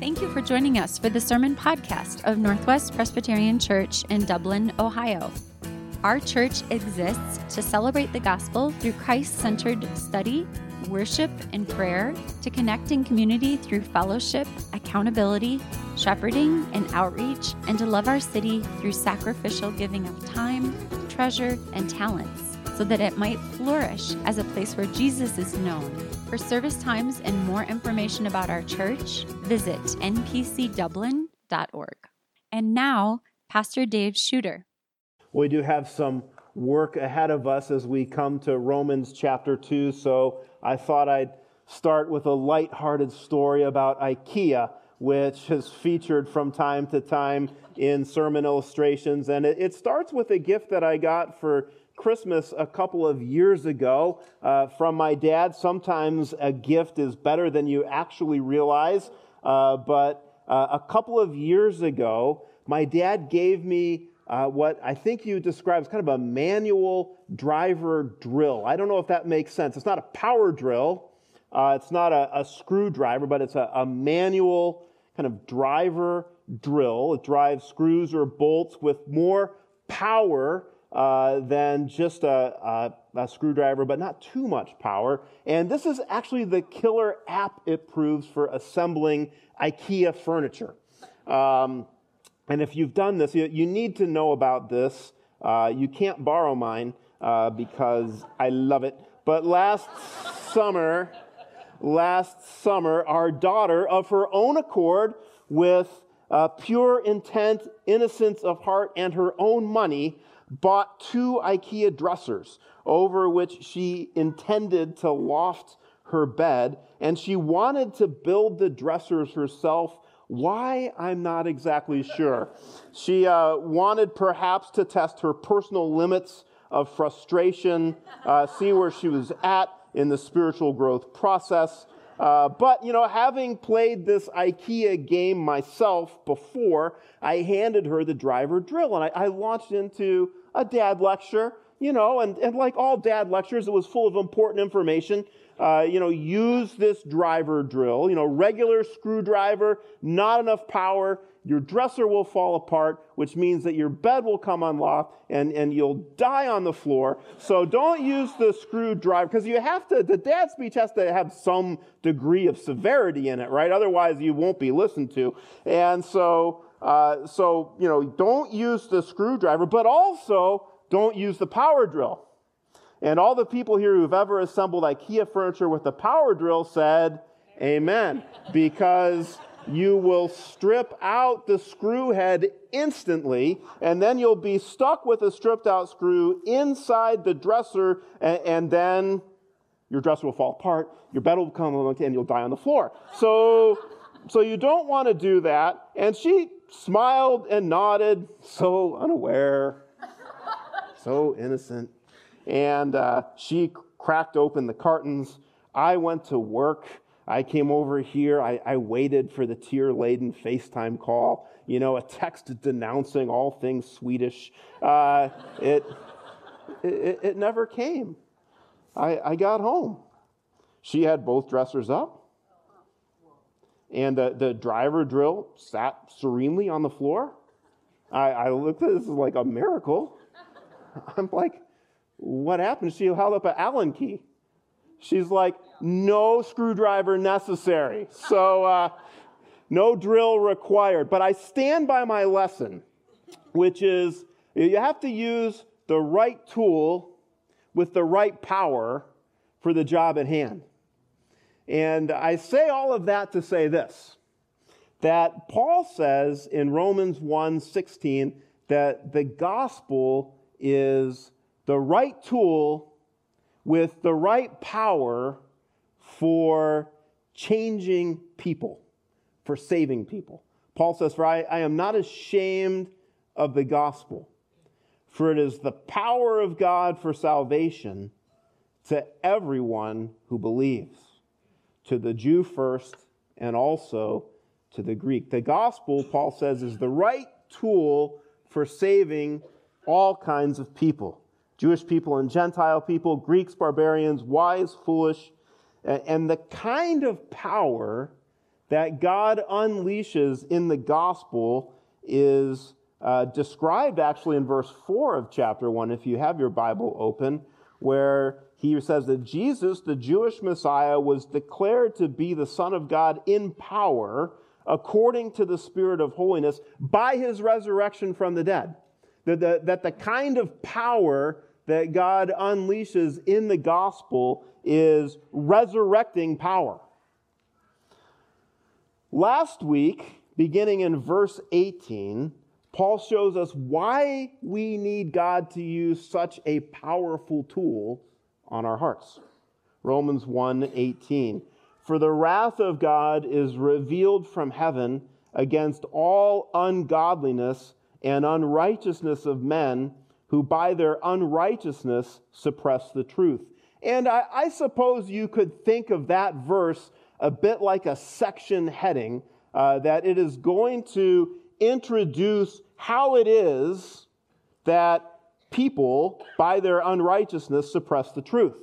Thank you for joining us for the sermon podcast of Northwest Presbyterian Church in Dublin, Ohio. Our church exists to celebrate the gospel through Christ centered study, worship, and prayer, to connect in community through fellowship, accountability, shepherding, and outreach, and to love our city through sacrificial giving of time, treasure, and talents so that it might flourish as a place where Jesus is known. For service times and more information about our church, visit npcdublin.org. And now, Pastor Dave Shooter. We do have some work ahead of us as we come to Romans chapter 2, so I thought I'd start with a light-hearted story about IKEA, which has featured from time to time in sermon illustrations. And it, starts with a gift that I got for Christmas a couple of years ago uh, from my dad. Sometimes a gift is better than you actually realize. Uh, but uh, a couple of years ago, my dad gave me uh, what I think you describe as kind of a manual driver drill. I don't know if that makes sense. It's not a power drill, uh, it's not a, a, screwdriver, but it's a, a manual kind of driver drill. It drives screws or bolts with more power uh, than just a, a, a, screwdriver, but not too much power. And this is actually the killer app it proves for assembling IKEA furniture. Um, and if you've done this, you, you need to know about this. Uh, you can't borrow mine uh, because I love it. But last summer, last summer, our daughter, of her own accord, with uh, pure intent, innocence of heart, and her own money, bought two IKEA dressers over which she intended to loft her bed, and she wanted to build the dressers herself. Why? I'm not exactly sure. She uh, wanted perhaps to test her personal limits of frustration, uh, see where she was at in the spiritual growth process. Uh, but, you know, having played this IKEA game myself before, I handed her the driver drill and I, I launched into a dad lecture, you know, and, and like all dad lectures, it was full of important information. Uh, you know, use this driver drill, you know, regular screwdriver, not enough power, your dresser will fall apart, which means that your bed will come unlocked and, and you'll die on the floor. So don't use the screwdriver because you have to, the dad speech has to have some degree of severity in it, right? Otherwise, you won't be listened to. And so, uh, so, you know, don't use the screwdriver, but also don't use the power drill. And all the people here who've ever assembled IKEA furniture with a power drill said, Amen. Because you will strip out the screw head instantly, and then you'll be stuck with a stripped out screw inside the dresser, and, and then your dresser will fall apart, your bed will come and you'll die on the floor. So, so you don't want to do that. And she smiled and nodded, so unaware, so innocent. And uh, she cracked open the cartons. I went to work I came over here, I, I waited for the tear laden FaceTime call, you know, a text denouncing all things Swedish. Uh, it, it, it never came. I, I got home. She had both dressers up, and the, the driver drill sat serenely on the floor. I, I looked at this like a miracle. I'm like, what happened? She held up an Allen key. She's like, no screwdriver necessary. So, uh, no drill required. But I stand by my lesson, which is you have to use the right tool with the right power for the job at hand. And I say all of that to say this that Paul says in Romans 1:16 that the gospel is the right tool with the right power for changing people, for saving people. Paul says, For I, I am not ashamed of the gospel, for it is the power of God for salvation to everyone who believes, to the Jew first and also to the Greek. The gospel, Paul says, is the right tool for saving all kinds of people. Jewish people and Gentile people, Greeks, barbarians, wise, foolish, and the kind of power that God unleashes in the gospel is uh, described actually in verse 4 of chapter 1, if you have your Bible open, where he says that Jesus, the Jewish Messiah, was declared to be the Son of God in power according to the Spirit of holiness by his resurrection from the dead. That the, that the kind of power that God unleashes in the gospel is resurrecting power. Last week, beginning in verse 18, Paul shows us why we need God to use such a powerful tool on our hearts. Romans 1:18 For the wrath of God is revealed from heaven against all ungodliness and unrighteousness of men who by their unrighteousness suppress the truth. And I, I suppose you could think of that verse a bit like a section heading, uh, that it is going to introduce how it is that people, by their unrighteousness, suppress the truth.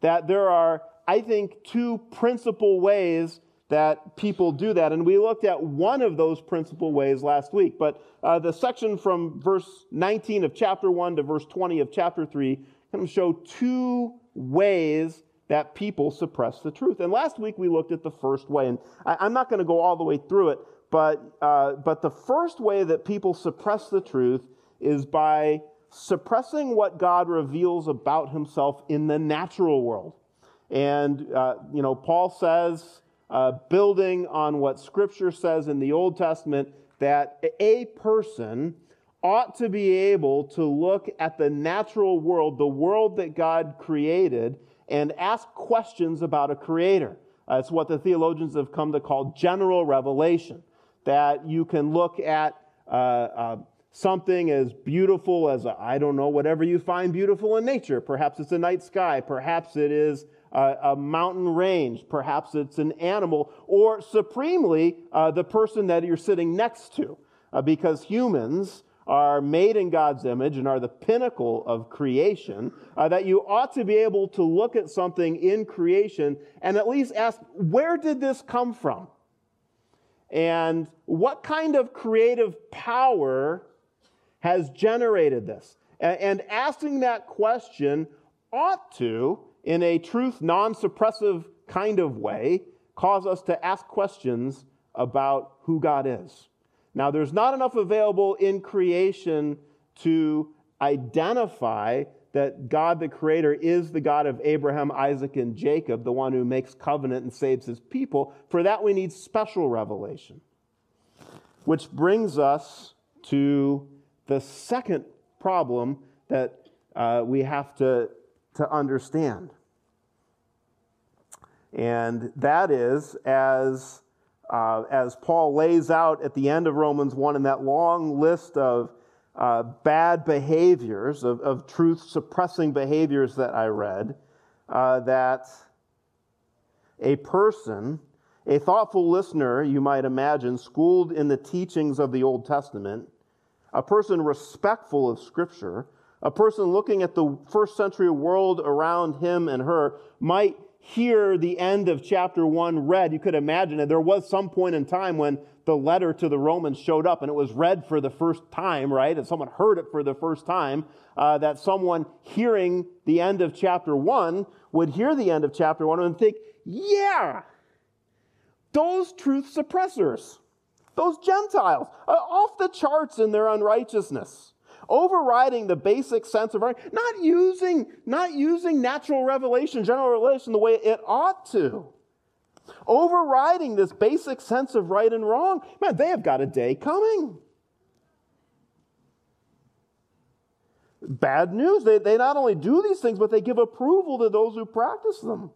That there are, I think, two principal ways that people do that. And we looked at one of those principal ways last week. But uh, the section from verse 19 of chapter 1 to verse 20 of chapter 3 kind of show two ways that people suppress the truth. And last week we looked at the first way. And I, am not going to go all the way through it, but, uh, but the first way that people suppress the truth is by suppressing what God reveals about himself in the natural world. And, uh, you know, Paul says, uh, building on what Scripture says in the Old Testament, that a person ought to be able to look at the natural world, the world that God created, and ask questions about a creator. Uh, it's what the theologians have come to call general revelation. That you can look at uh, uh, something as beautiful as, I don't know, whatever you find beautiful in nature. Perhaps it's a night sky. Perhaps it is a, a mountain range. Perhaps it's an animal. Or supremely, uh, the person that you're sitting next to. Uh, because humans are made in God's image and are the pinnacle of creation, uh, that you ought to be able to look at something in creation and at least ask, where did this come from? And what kind of creative power has generated this? And, and asking that question ought to, in a truth non suppressive kind of way, cause us to ask questions about who God is. Now, there's not enough available in creation to identify that God the Creator is the God of Abraham, Isaac, and Jacob, the one who makes covenant and saves his people. For that, we need special revelation. Which brings us to the second problem that uh, we have to, to understand. And that is, as uh, as Paul lays out at the end of Romans 1 in that long list of uh, bad behaviors, of, of truth suppressing behaviors that I read, uh, that a person, a thoughtful listener, you might imagine, schooled in the teachings of the Old Testament, a person respectful of Scripture, a person looking at the first century world around him and her might hear the end of chapter 1 read, you could imagine that There was some point in time when the letter to the Romans showed up and it was read for the first time, right? And someone heard it for the first time. Uh, that someone hearing the end of chapter 1 would hear the end of chapter 1 and think, yeah, those truth suppressors, those Gentiles, uh, off the charts in their unrighteousness overriding the basic sense of right, not using, not using natural revelation, general revelation the way it ought to. Overriding this basic sense of right and wrong. Man, they have got a day coming. Bad news. They, they not only do these things, but they give approval to those who practice them.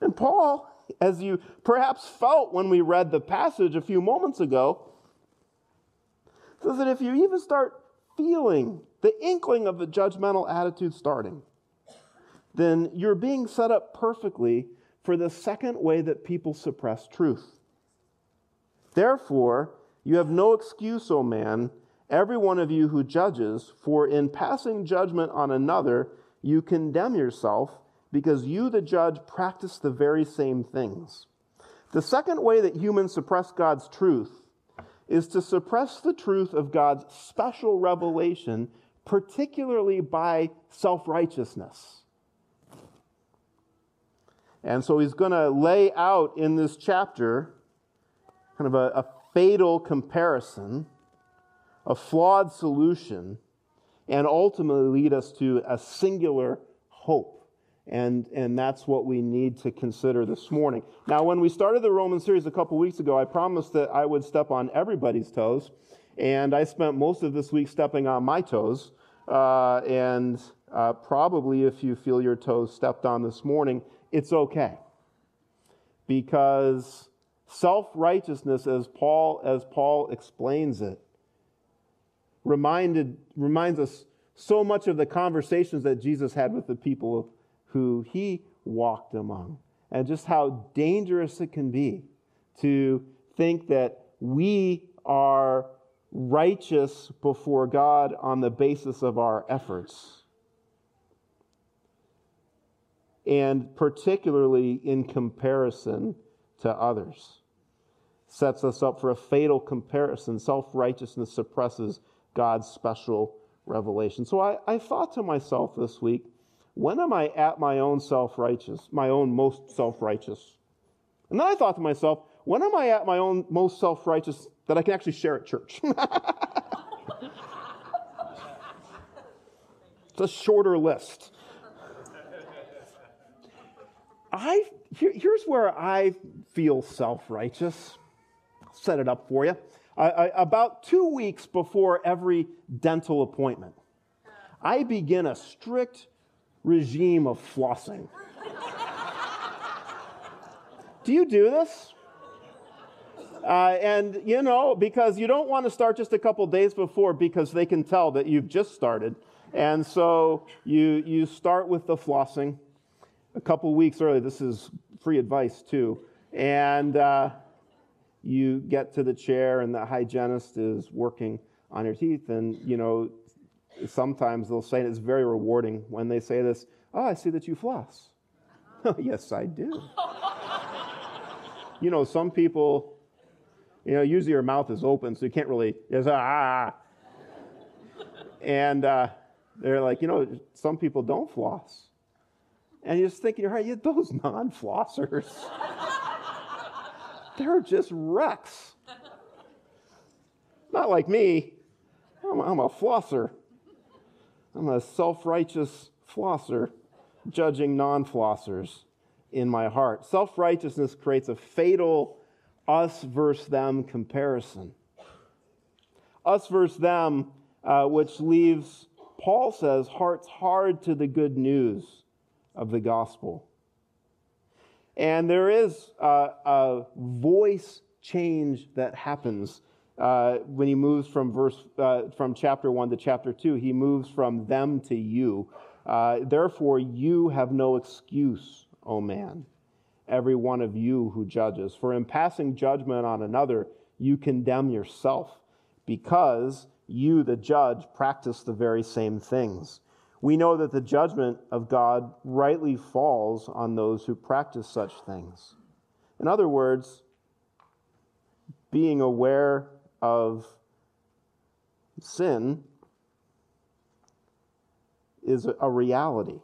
And Paul, as you perhaps felt when we read the passage a few moments ago, says that if you even start feeling the inkling of the judgmental attitude starting, then you're being set up perfectly for the second way that people suppress truth. Therefore, you have no excuse, O man, every one of you who judges, for in passing judgment on another, you condemn yourself, because you, the judge, practice the very same things. The second way that humans suppress God's truth is to suppress the truth of God's special revelation, particularly by self righteousness. And so he's going to lay out in this chapter kind of a, a fatal comparison, a flawed solution, and ultimately lead us to a singular hope. And, and that's what we need to consider this morning. Now, when we started the Roman series a couple weeks ago, I promised that I would step on everybody's toes. And I spent most of this week stepping on my toes. Uh, and uh, probably if you feel your toes stepped on this morning, it's okay. Because self-righteousness, as Paul, as Paul explains it, reminded, reminds us so much of the conversations that Jesus had with the people who he walked among, and just how dangerous it can be to think that we are righteous before God on the basis of our efforts. And particularly in comparison to others. Sets us up for a fatal comparison. Self righteousness suppresses God's special revelation. So I, I thought to myself this week, when am I at my own self righteous, my own most self righteous? And then I thought to myself, when am I at my own most self righteous that I can actually share at church? it's a shorter list. I, here, here's where I feel self righteous. Set it up for you. I, I, about two weeks before every dental appointment, I begin a strict regime of flossing. do you do this? Uh, and you know, because you don't want to start just a couple days before because they can tell that you've just started. And so you, you start with the flossing a couple weeks early. This is free advice, too. And uh, you get to the chair, and the hygienist is working on your teeth. And, you know, sometimes they'll say, and it's very rewarding when they say this, Oh, I see that you floss. yes, I do. you know, some people, you know, usually your mouth is open, so you can't really, just, ah. And uh, they're like, you know, some people don't floss. And you just think in your heart, yeah, those non flossers, they're just wrecks. Not like me. I'm a flosser. I'm a self righteous flosser, judging non flossers in my heart. Self righteousness creates a fatal us versus them comparison. Us versus them, uh, which leaves, Paul says, hearts hard to the good news of the gospel. And there is a, a voice change that happens uh, when he moves from verse uh, from chapter one to chapter two, he moves from them to you. Uh, Therefore, you have no excuse, O man, every one of you who judges. For in passing judgment on another, you condemn yourself, because you, the judge, practice the very same things. We know that the judgment of God rightly falls on those who practice such things. In other words, being aware of sin is a reality.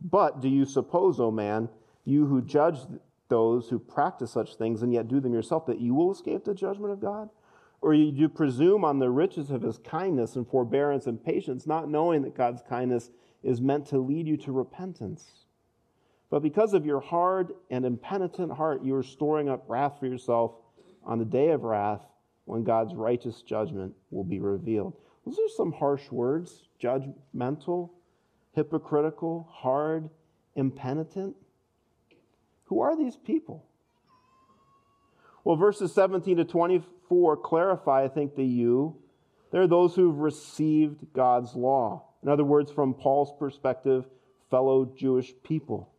But do you suppose, O oh man, you who judge those who practice such things and yet do them yourself, that you will escape the judgment of God? Or you do presume on the riches of his kindness and forbearance and patience, not knowing that God's kindness is meant to lead you to repentance? But because of your hard and impenitent heart, you are storing up wrath for yourself on the day of wrath when God's righteous judgment will be revealed. Those are some harsh words judgmental, hypocritical, hard, impenitent. Who are these people? Well, verses 17 to 24 clarify, I think, the you. They're those who've received God's law. In other words, from Paul's perspective, fellow Jewish people.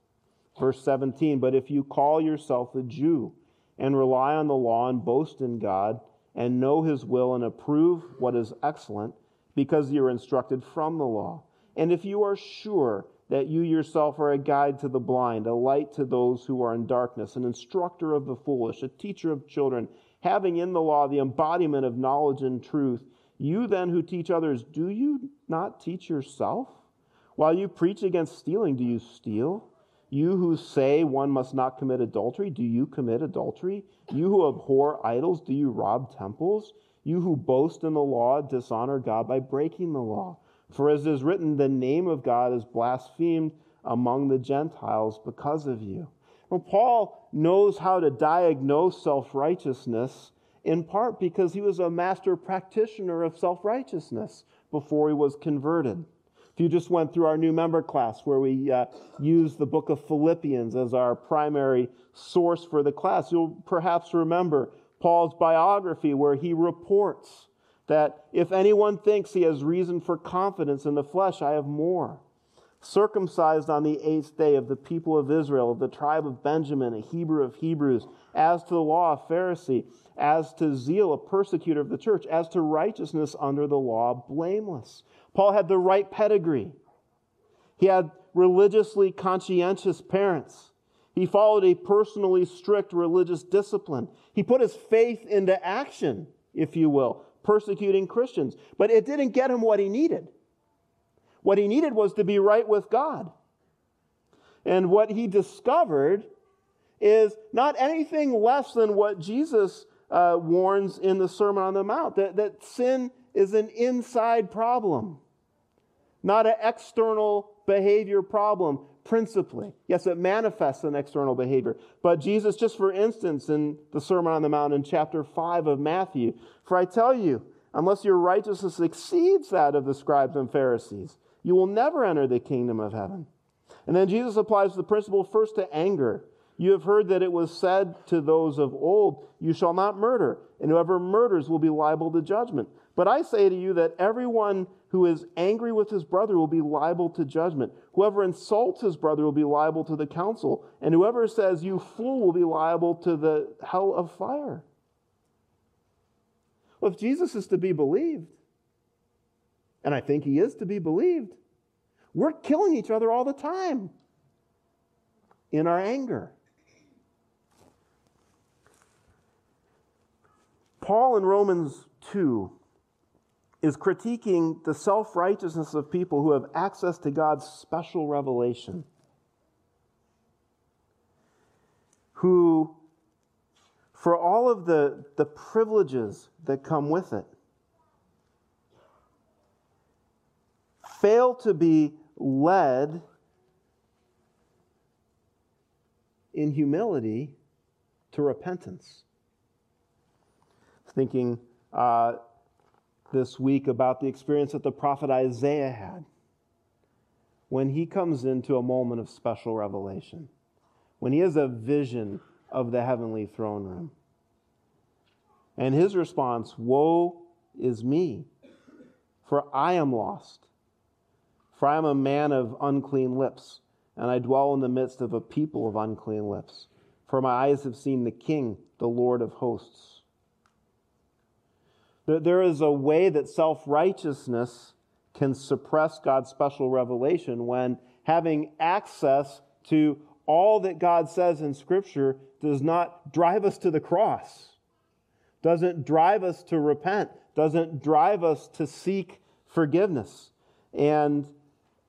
Verse 17, but if you call yourself a Jew and rely on the law and boast in God, and know his will and approve what is excellent because you're instructed from the law. And if you are sure that you yourself are a guide to the blind, a light to those who are in darkness, an instructor of the foolish, a teacher of children, having in the law the embodiment of knowledge and truth. You then who teach others, do you not teach yourself? While you preach against stealing, do you steal? You who say one must not commit adultery, do you commit adultery? You who abhor idols, do you rob temples? You who boast in the law, dishonor God by breaking the law. For as is written, the name of God is blasphemed among the Gentiles because of you. Well, Paul knows how to diagnose self righteousness in part because he was a master practitioner of self righteousness before he was converted. If you just went through our new member class where we uh, use the book of Philippians as our primary source for the class, you'll perhaps remember Paul's biography where he reports that if anyone thinks he has reason for confidence in the flesh, I have more. Circumcised on the eighth day of the people of Israel, of the tribe of Benjamin, a Hebrew of Hebrews, as to the law, a Pharisee, as to zeal, a persecutor of the church, as to righteousness under the law, blameless. Paul had the right pedigree. He had religiously conscientious parents. He followed a personally strict religious discipline. He put his faith into action, if you will, persecuting Christians. But it didn't get him what he needed. What he needed was to be right with God. And what he discovered is not anything less than what Jesus uh, warns in the Sermon on the Mount that, that sin is an inside problem, not an external behavior problem principally. Yes, it manifests an external behavior. But Jesus, just for instance, in the Sermon on the Mount in chapter 5 of Matthew, for I tell you, unless your righteousness exceeds that of the scribes and Pharisees, you will never enter the kingdom of heaven. And then Jesus applies the principle first to anger. You have heard that it was said to those of old, You shall not murder, and whoever murders will be liable to judgment. But I say to you that everyone who is angry with his brother will be liable to judgment. Whoever insults his brother will be liable to the council. And whoever says, You fool, will be liable to the hell of fire. Well, if Jesus is to be believed, and I think he is to be believed, we're killing each other all the time in our anger. Paul in Romans 2 is critiquing the self righteousness of people who have access to God's special revelation, who, for all of the, the privileges that come with it, fail to be led in humility to repentance. Thinking, uh, this week about the experience that the prophet Isaiah had when he comes into a moment of special revelation, when he has a vision of the heavenly throne room. And his response, Woe is me, for I am lost. For I am a man of unclean lips, and I dwell in the midst of a people of unclean lips. For my eyes have seen the King, the Lord of hosts. There is a way that self righteousness can suppress God's special revelation when having access to all that God says in Scripture does not drive us to the cross, doesn't drive us to repent, doesn't drive us to seek forgiveness. And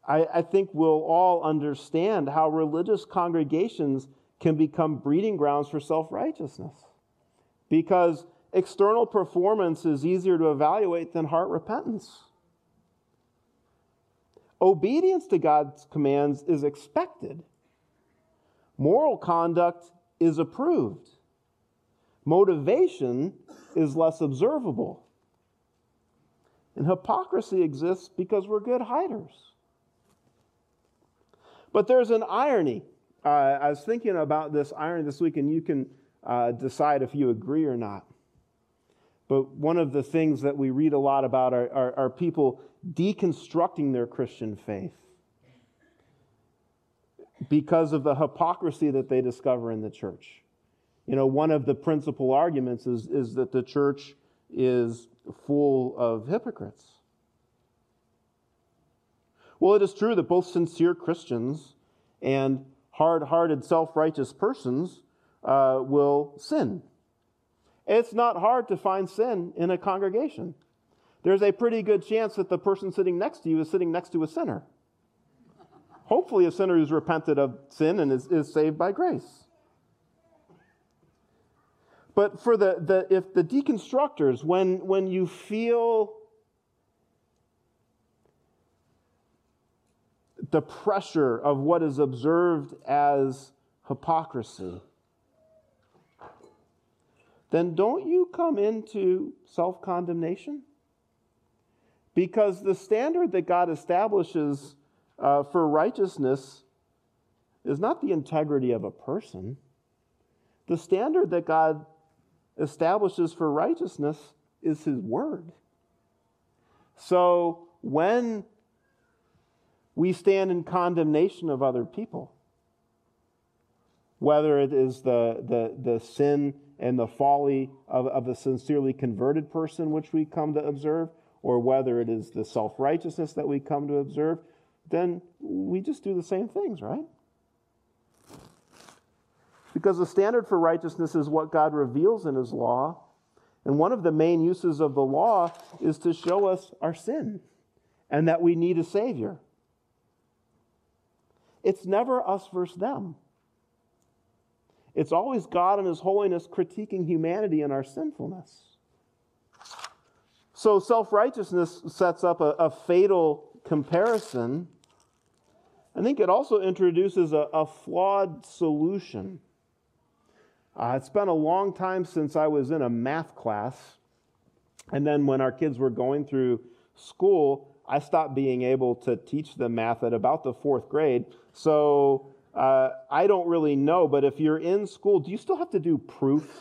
I, I think we'll all understand how religious congregations can become breeding grounds for self righteousness. Because external performance is easier to evaluate than heart repentance. Obedience to God's commands is expected. Moral conduct is approved. Motivation is less observable. And hypocrisy exists because we're good hiders. But there's an irony. Uh, I was thinking about this irony this week, and you can uh, decide if you agree or not. But one of the things that we read a lot about are, are, are people deconstructing their Christian faith because of the hypocrisy that they discover in the church. You know, one of the principal arguments is, is that the church is full of hypocrites. Well, it is true that both sincere Christians and hard hearted, self righteous persons uh, will sin. It's not hard to find sin in a congregation. There's a pretty good chance that the person sitting next to you is sitting next to a sinner. Hopefully, a sinner who's repented of sin and is, is saved by grace. But for the, the if the deconstructors, when, when you feel the pressure of what is observed as hypocrisy, then don't you come into self condemnation? Because the standard that God establishes uh, for righteousness is not the integrity of a person. The standard that God establishes for righteousness is His Word. So when we stand in condemnation of other people, whether it is the, the, the sin and the folly of, of a sincerely converted person which we come to observe, or whether it is the self righteousness that we come to observe, then we just do the same things, right? Because the standard for righteousness is what God reveals in His law. And one of the main uses of the law is to show us our sin and that we need a Savior. It's never us versus them. It's always God and His holiness critiquing humanity and our sinfulness. So self righteousness sets up a, a, fatal comparison. I think it also introduces a, a flawed solution. Uh, it's been a long time since I was in a math class. And then when our kids were going through school, I stopped being able to teach them math at about the fourth grade. So uh, I don't really know, but if you're in school, do you still have to do proofs?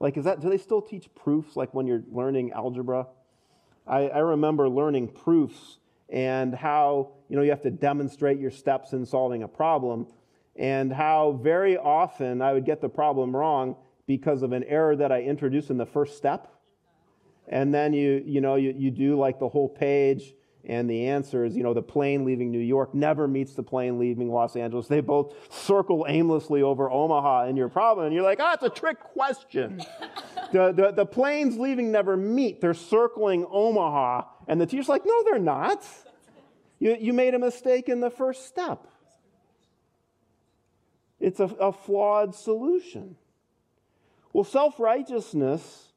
Like, is that, do they still teach proofs like when you're learning algebra? I, I remember learning proofs and how, you know, you have to demonstrate your steps in solving a problem and how very often I would get the problem wrong because of an error that I introduced in the first step. And then you, you know, you, you do like the whole page, and the answer is, you know, the plane leaving New York never meets the plane leaving Los Angeles. They both circle aimlessly over Omaha in your problem. And you're like, ah, oh, it's a trick question. the, the, the planes leaving never meet. They're circling Omaha. And the teacher's like, no, they're not. You, you made a mistake in the first step. It's a, a flawed solution. Well, self righteousness,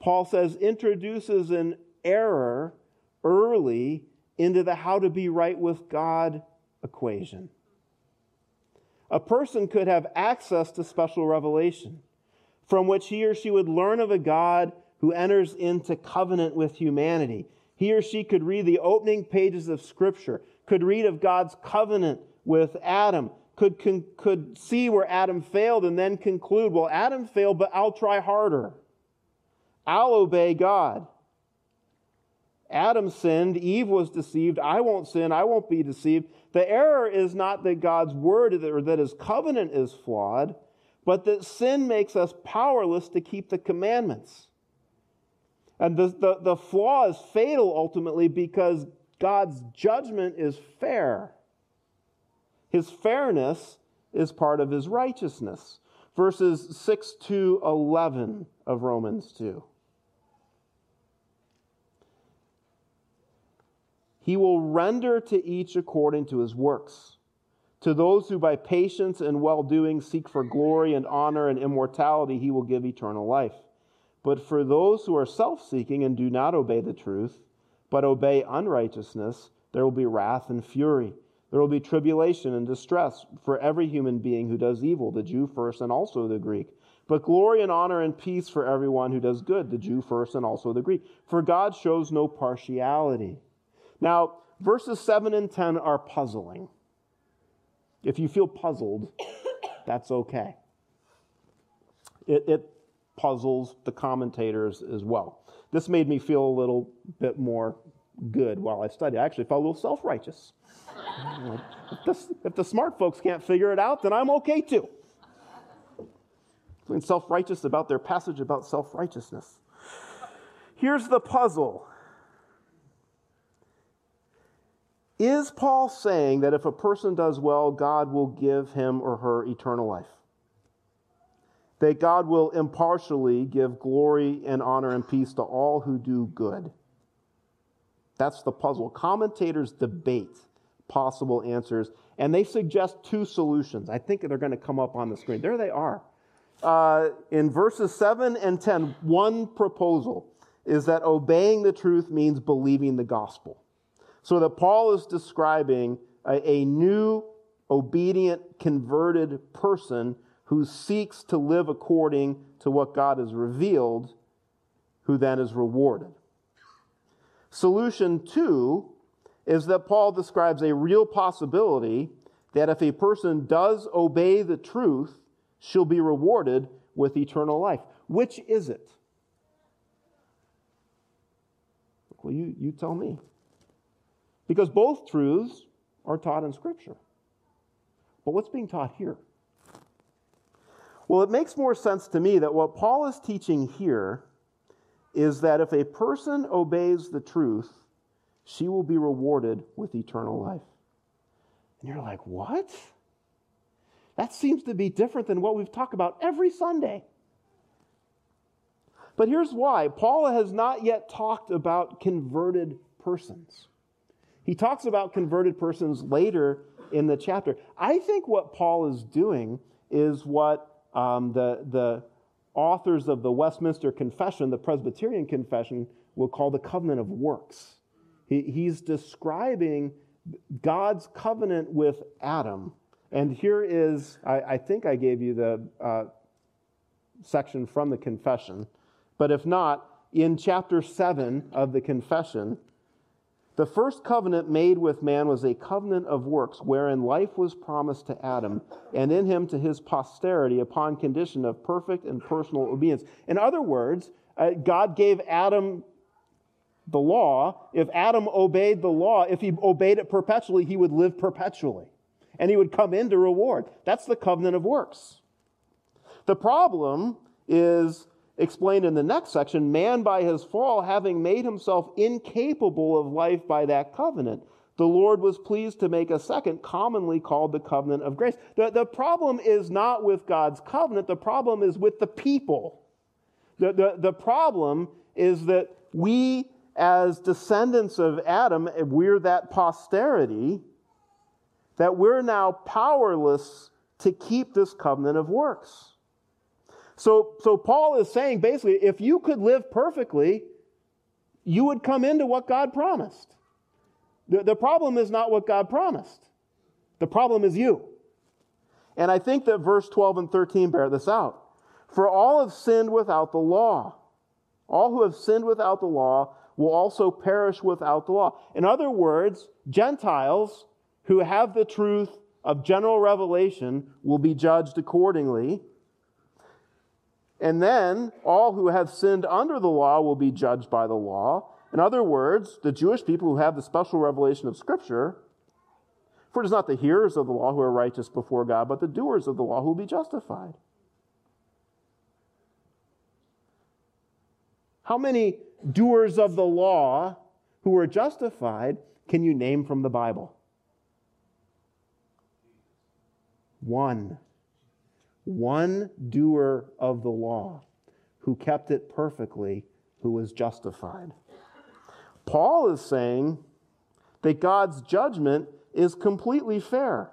Paul says, introduces an error early into the how to be right with God equation. A person could have access to special revelation from which he or she would learn of a God who enters into covenant with humanity. He or she could read the opening pages of Scripture, could read of God's covenant with Adam, could, con- could see where Adam failed and then conclude, well, Adam failed, but I'll try harder. I'll obey God. Adam sinned, Eve was deceived. I won't sin, I won't be deceived. The error is not that God's word or that his covenant is flawed, but that sin makes us powerless to keep the commandments. And the, the, the flaw is fatal ultimately because God's judgment is fair. His fairness is part of his righteousness. Verses 6 to 11 of Romans 2. He will render to each according to his works. To those who by patience and well doing seek for glory and honor and immortality, he will give eternal life. But for those who are self seeking and do not obey the truth, but obey unrighteousness, there will be wrath and fury. There will be tribulation and distress for every human being who does evil, the Jew first and also the Greek. But glory and honor and peace for everyone who does good, the Jew first and also the Greek. For God shows no partiality. Now, verses 7 and 10 are puzzling. If you feel puzzled, that's okay. It, it, puzzles the commentators as well. This made me feel a little bit more good while I studied. I actually felt a little self righteous. if, if, the smart folks can't figure it out, then I'm okay too. Self righteous about their passage about self righteousness. Here's the puzzle Is Paul saying that if a person does well, God will give him or her eternal life? That God will impartially give glory and honor and peace to all who do good? That's the puzzle. Commentators debate possible answers, and they suggest two solutions. I think they're going to come up on the screen. There they are. Uh, in verses 7 and 10, one proposal is that obeying the truth means believing the gospel. So that Paul is describing a, a new, obedient, converted person who seeks to live according to what God has revealed, who then is rewarded. Solution two is that Paul describes a real possibility that if a person does obey the truth, she'll be rewarded with eternal life. Which is it? Well, you, you tell me. Because both truths are taught in Scripture. But what's being taught here? Well, it makes more sense to me that what Paul is teaching here is that if a person obeys the truth, she will be rewarded with eternal life. And you're like, what? That seems to be different than what we've talked about every Sunday. But here's why Paul has not yet talked about converted persons. He talks about converted persons later in the chapter. I think what Paul is doing is what um, the, the authors of the Westminster Confession, the Presbyterian Confession, will call the covenant of works. He, he's describing God's covenant with Adam. And here is, I, I think I gave you the uh, section from the confession, but if not, in chapter 7 of the confession, the first covenant made with man was a covenant of works, wherein life was promised to Adam, and in him to his posterity, upon condition of perfect and personal obedience. In other words, uh, God gave Adam the law. If Adam obeyed the law, if he obeyed it perpetually, he would live perpetually, and he would come into reward. That's the covenant of works. The problem is explained in the next section man by his fall, having made himself incapable of life by that covenant, the Lord was pleased to make a second, commonly called the covenant of grace. The, the problem is not with God's covenant, the problem is with the people. The, the, the problem is that we, as descendants of Adam, we're that posterity, that we're now powerless to keep this covenant of works. So, so Paul is saying basically, if you could live perfectly, you would come into what God promised. The, the problem is not what God promised, the problem is you. And I think that verse 12 and 13 bear this out. For all have sinned without the law. All who have sinned without the law will also perish without the law. In other words, Gentiles who have the truth of general revelation will be judged accordingly. And then all who have sinned under the law will be judged by the law. In other words, the Jewish people who have the special revelation of Scripture, for it is not the hearers of the law who are righteous before God, but the doers of the law who will be justified. How many doers of the law who are justified can you name from the Bible? One one doer of the law who kept it perfectly, who was justified. Paul is saying that God's judgment is completely fair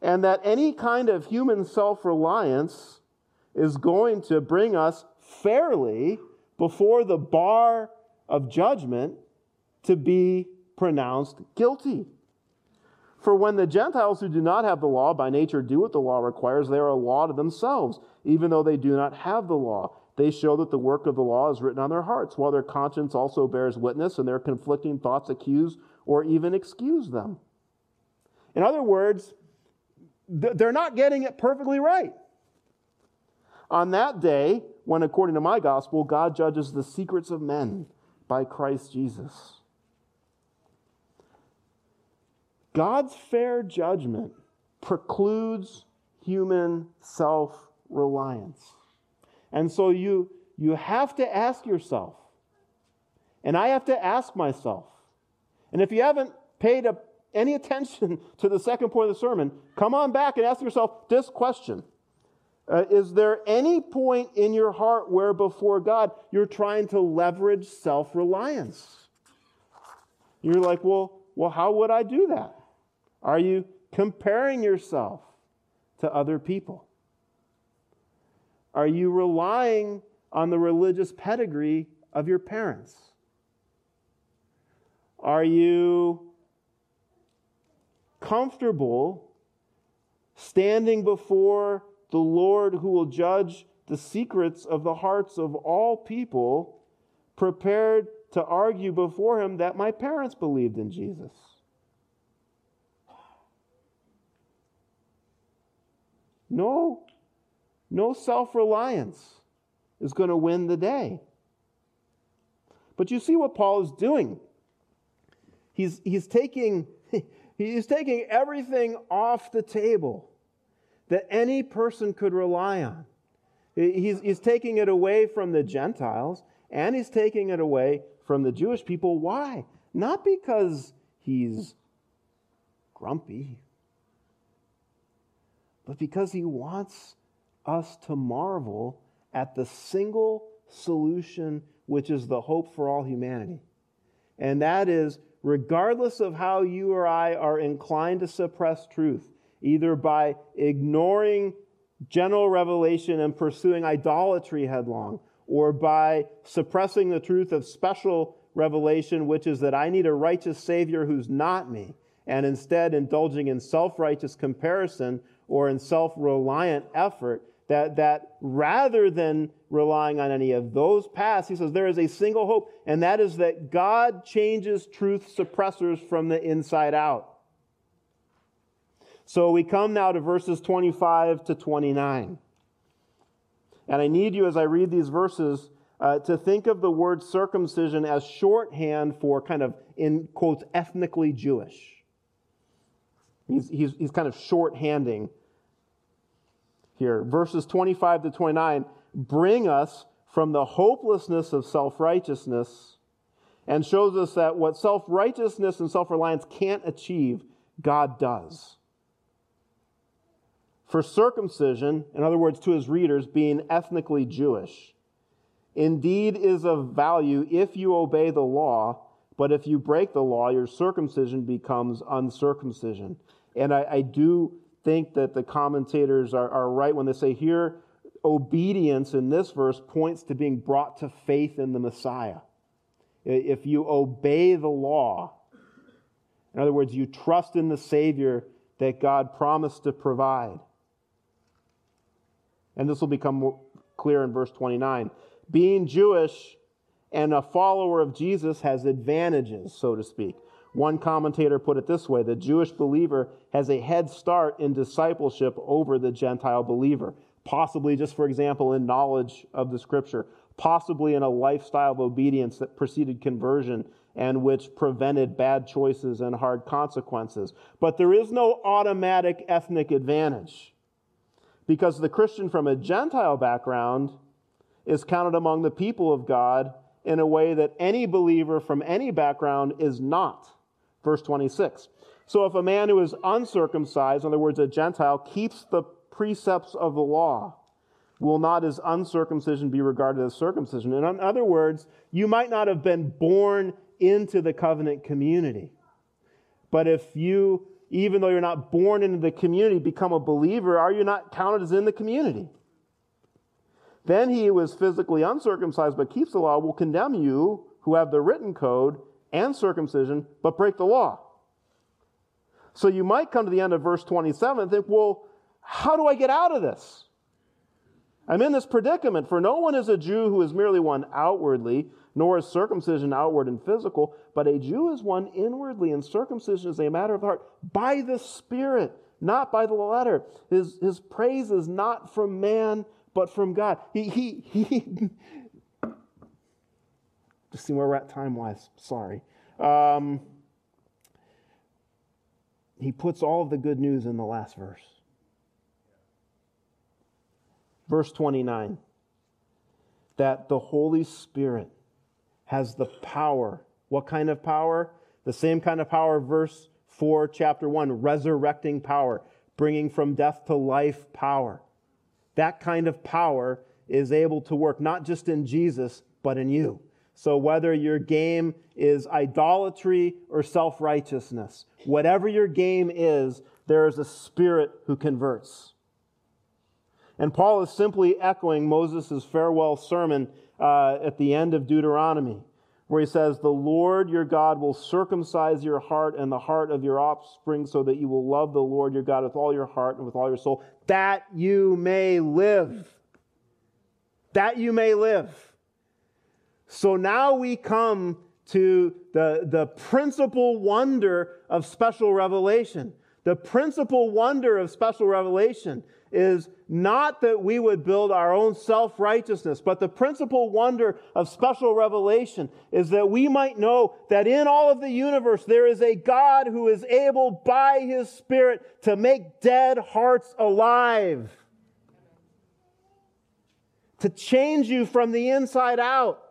and that any kind of human self reliance is going to bring us fairly before the bar of judgment to be pronounced guilty. For when the Gentiles who do not have the law by nature do what the law requires, they are a law to themselves, even though they do not have the law. They show that the work of the law is written on their hearts, while their conscience also bears witness, and their conflicting thoughts accuse or even excuse them. In other words, they're not getting it perfectly right. On that day, when according to my gospel, God judges the secrets of men by Christ Jesus. God's fair judgment precludes human self reliance. And so you, you have to ask yourself, and I have to ask myself, and if you haven't paid a, any attention to the second point of the sermon, come on back and ask yourself this question. Uh, is there any point in your heart where before God you're trying to leverage self reliance? You're like, well, well, how would I do that? Are you comparing yourself to other people? Are you relying on the religious pedigree of your parents? Are you comfortable standing before the Lord who will judge the secrets of the hearts of all people, prepared to argue before him that my parents believed in Jesus? No, no self reliance is going to win the day. But you see what Paul is doing. He's, he's, taking, he's taking everything off the table that any person could rely on. He's, he's taking it away from the Gentiles and he's taking it away from the Jewish people. Why? Not because he's grumpy, but because he wants us to marvel at the single solution which is the hope for all humanity. And that is, regardless of how you or I are inclined to suppress truth, either by ignoring general revelation and pursuing idolatry headlong, or by suppressing the truth of special revelation, which is that I need a righteous Savior who's not me, and instead indulging in self righteous comparison or in self reliant effort, that, that rather than relying on any of those paths, he says there is a single hope, and that is that God changes truth suppressors from the inside out. So we come now to verses 25 to 29. And I need you, as I read these verses, uh, to think of the word circumcision as shorthand for kind of, in quotes, ethnically Jewish. He's, he's, he's kind of shorthanding here. Verses 25 to 29 bring us from the hopelessness of self righteousness and shows us that what self righteousness and self reliance can't achieve, God does. For circumcision, in other words, to his readers, being ethnically Jewish, indeed is of value if you obey the law, but if you break the law, your circumcision becomes uncircumcision. And I, I do think that the commentators are, are right when they say here, obedience in this verse points to being brought to faith in the Messiah. If you obey the law, in other words, you trust in the Savior that God promised to provide. And this will become clear in verse 29. Being Jewish and a follower of Jesus has advantages, so to speak. One commentator put it this way the Jewish believer has a head start in discipleship over the Gentile believer, possibly just, for example, in knowledge of the scripture, possibly in a lifestyle of obedience that preceded conversion and which prevented bad choices and hard consequences. But there is no automatic ethnic advantage because the Christian from a Gentile background is counted among the people of God in a way that any believer from any background is not. Verse 26. So if a man who is uncircumcised, in other words, a Gentile, keeps the precepts of the law, will not his uncircumcision be regarded as circumcision? In other words, you might not have been born into the covenant community. But if you, even though you're not born into the community, become a believer, are you not counted as in the community? Then he who is physically uncircumcised but keeps the law will condemn you who have the written code and circumcision, but break the law. So you might come to the end of verse 27 and think, well, how do I get out of this? I'm in this predicament, for no one is a Jew who is merely one outwardly, nor is circumcision outward and physical, but a Jew is one inwardly, and circumcision is a matter of the heart by the Spirit, not by the letter. His, his praise is not from man, but from God. He, he, he, just see where we're at time wise. Sorry. Um, he puts all of the good news in the last verse. Verse 29 that the Holy Spirit has the power. What kind of power? The same kind of power, verse 4, chapter 1, resurrecting power, bringing from death to life power. That kind of power is able to work not just in Jesus, but in you. So, whether your game is idolatry or self righteousness, whatever your game is, there is a spirit who converts. And Paul is simply echoing Moses' farewell sermon uh, at the end of Deuteronomy, where he says, The Lord your God will circumcise your heart and the heart of your offspring so that you will love the Lord your God with all your heart and with all your soul, that you may live. That you may live. So now we come to the, the principal wonder of special revelation. The principal wonder of special revelation is not that we would build our own self righteousness, but the principal wonder of special revelation is that we might know that in all of the universe there is a God who is able by his Spirit to make dead hearts alive, to change you from the inside out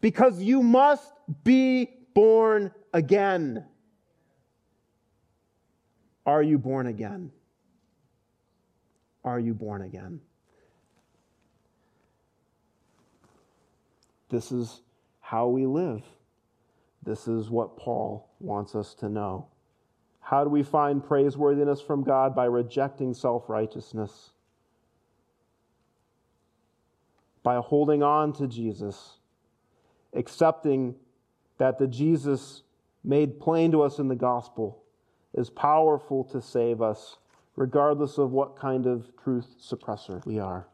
because you must be born again. Are you born again? Are you born again? This is how we live. This is what Paul wants us to know. How do we find praiseworthiness from God? By rejecting self righteousness, by holding on to Jesus accepting that the Jesus made plain to us in the gospel is powerful to save us, regardless of what kind of truth suppressor we are.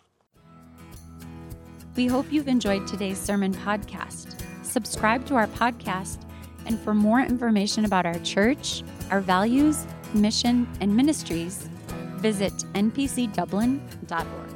We hope you've enjoyed today's sermon podcast. Subscribe to our podcast, and for more information about our church, our values, mission, and ministries, visit npcdublin.org.